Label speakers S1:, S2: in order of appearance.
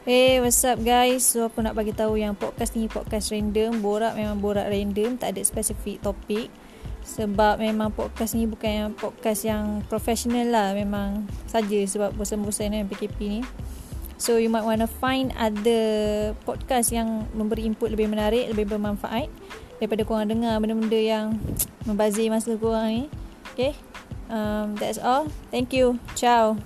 S1: Hey, what's up guys? So aku nak bagi tahu yang podcast ni podcast random, borak memang borak random, tak ada spesifik topik. Sebab memang podcast ni bukan yang podcast yang professional lah, memang saja sebab bosan-bosan kan ni PKP ni. So you might wanna find other podcast yang memberi input lebih menarik, lebih bermanfaat daripada korang dengar benda-benda yang membazir masa korang ni. Okay? Um, that's all. Thank you. Ciao.